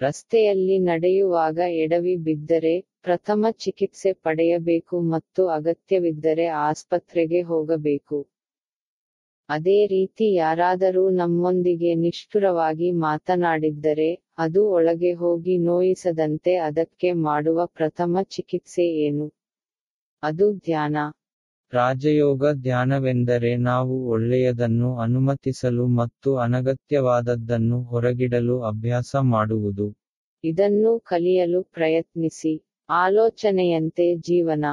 ರಸ್ತೆಯಲ್ಲಿ ನಡೆಯುವಾಗ ಎಡವಿ ಬಿದ್ದರೆ ಪ್ರಥಮ ಚಿಕಿತ್ಸೆ ಪಡೆಯಬೇಕು ಮತ್ತು ಅಗತ್ಯವಿದ್ದರೆ ಆಸ್ಪತ್ರೆಗೆ ಹೋಗಬೇಕು. ಅದೇ ರೀತಿ ಯಾರಾದರೂ ನಮ್ಮೊಂದಿಗೆ ನಿಷ್ಠುರವಾಗಿ ಮಾತನಾಡಿದ್ದರೆ ಅದು ಒಳಗೆ ಹೋಗಿ ನೋಯಿಸದಂತೆ ಅದಕ್ಕೆ ಮಾಡುವ ಪ್ರಥಮ ಚಿಕಿತ್ಸೆ ಏನು? ಅದು ಧ್ಯಾನ. ರಾಜಯೋಗ ಧ್ಯಾನವೆಂದರೆ ನಾವು ಒಳ್ಳೆಯದನ್ನು ಅನುಮತಿಸಲು ಮತ್ತು ಅನಗತ್ಯವಾದದ್ದನ್ನು ಹೊರಗಿಡಲು ಅಭ್ಯಾಸ ಮಾಡುವುದು. ಇದನ್ನು ಕಲಿಯಲು ಪ್ರಯತ್ನಿಸಿ. ಆಲೋಚನೆಯಂತೆ ಜೀವನ.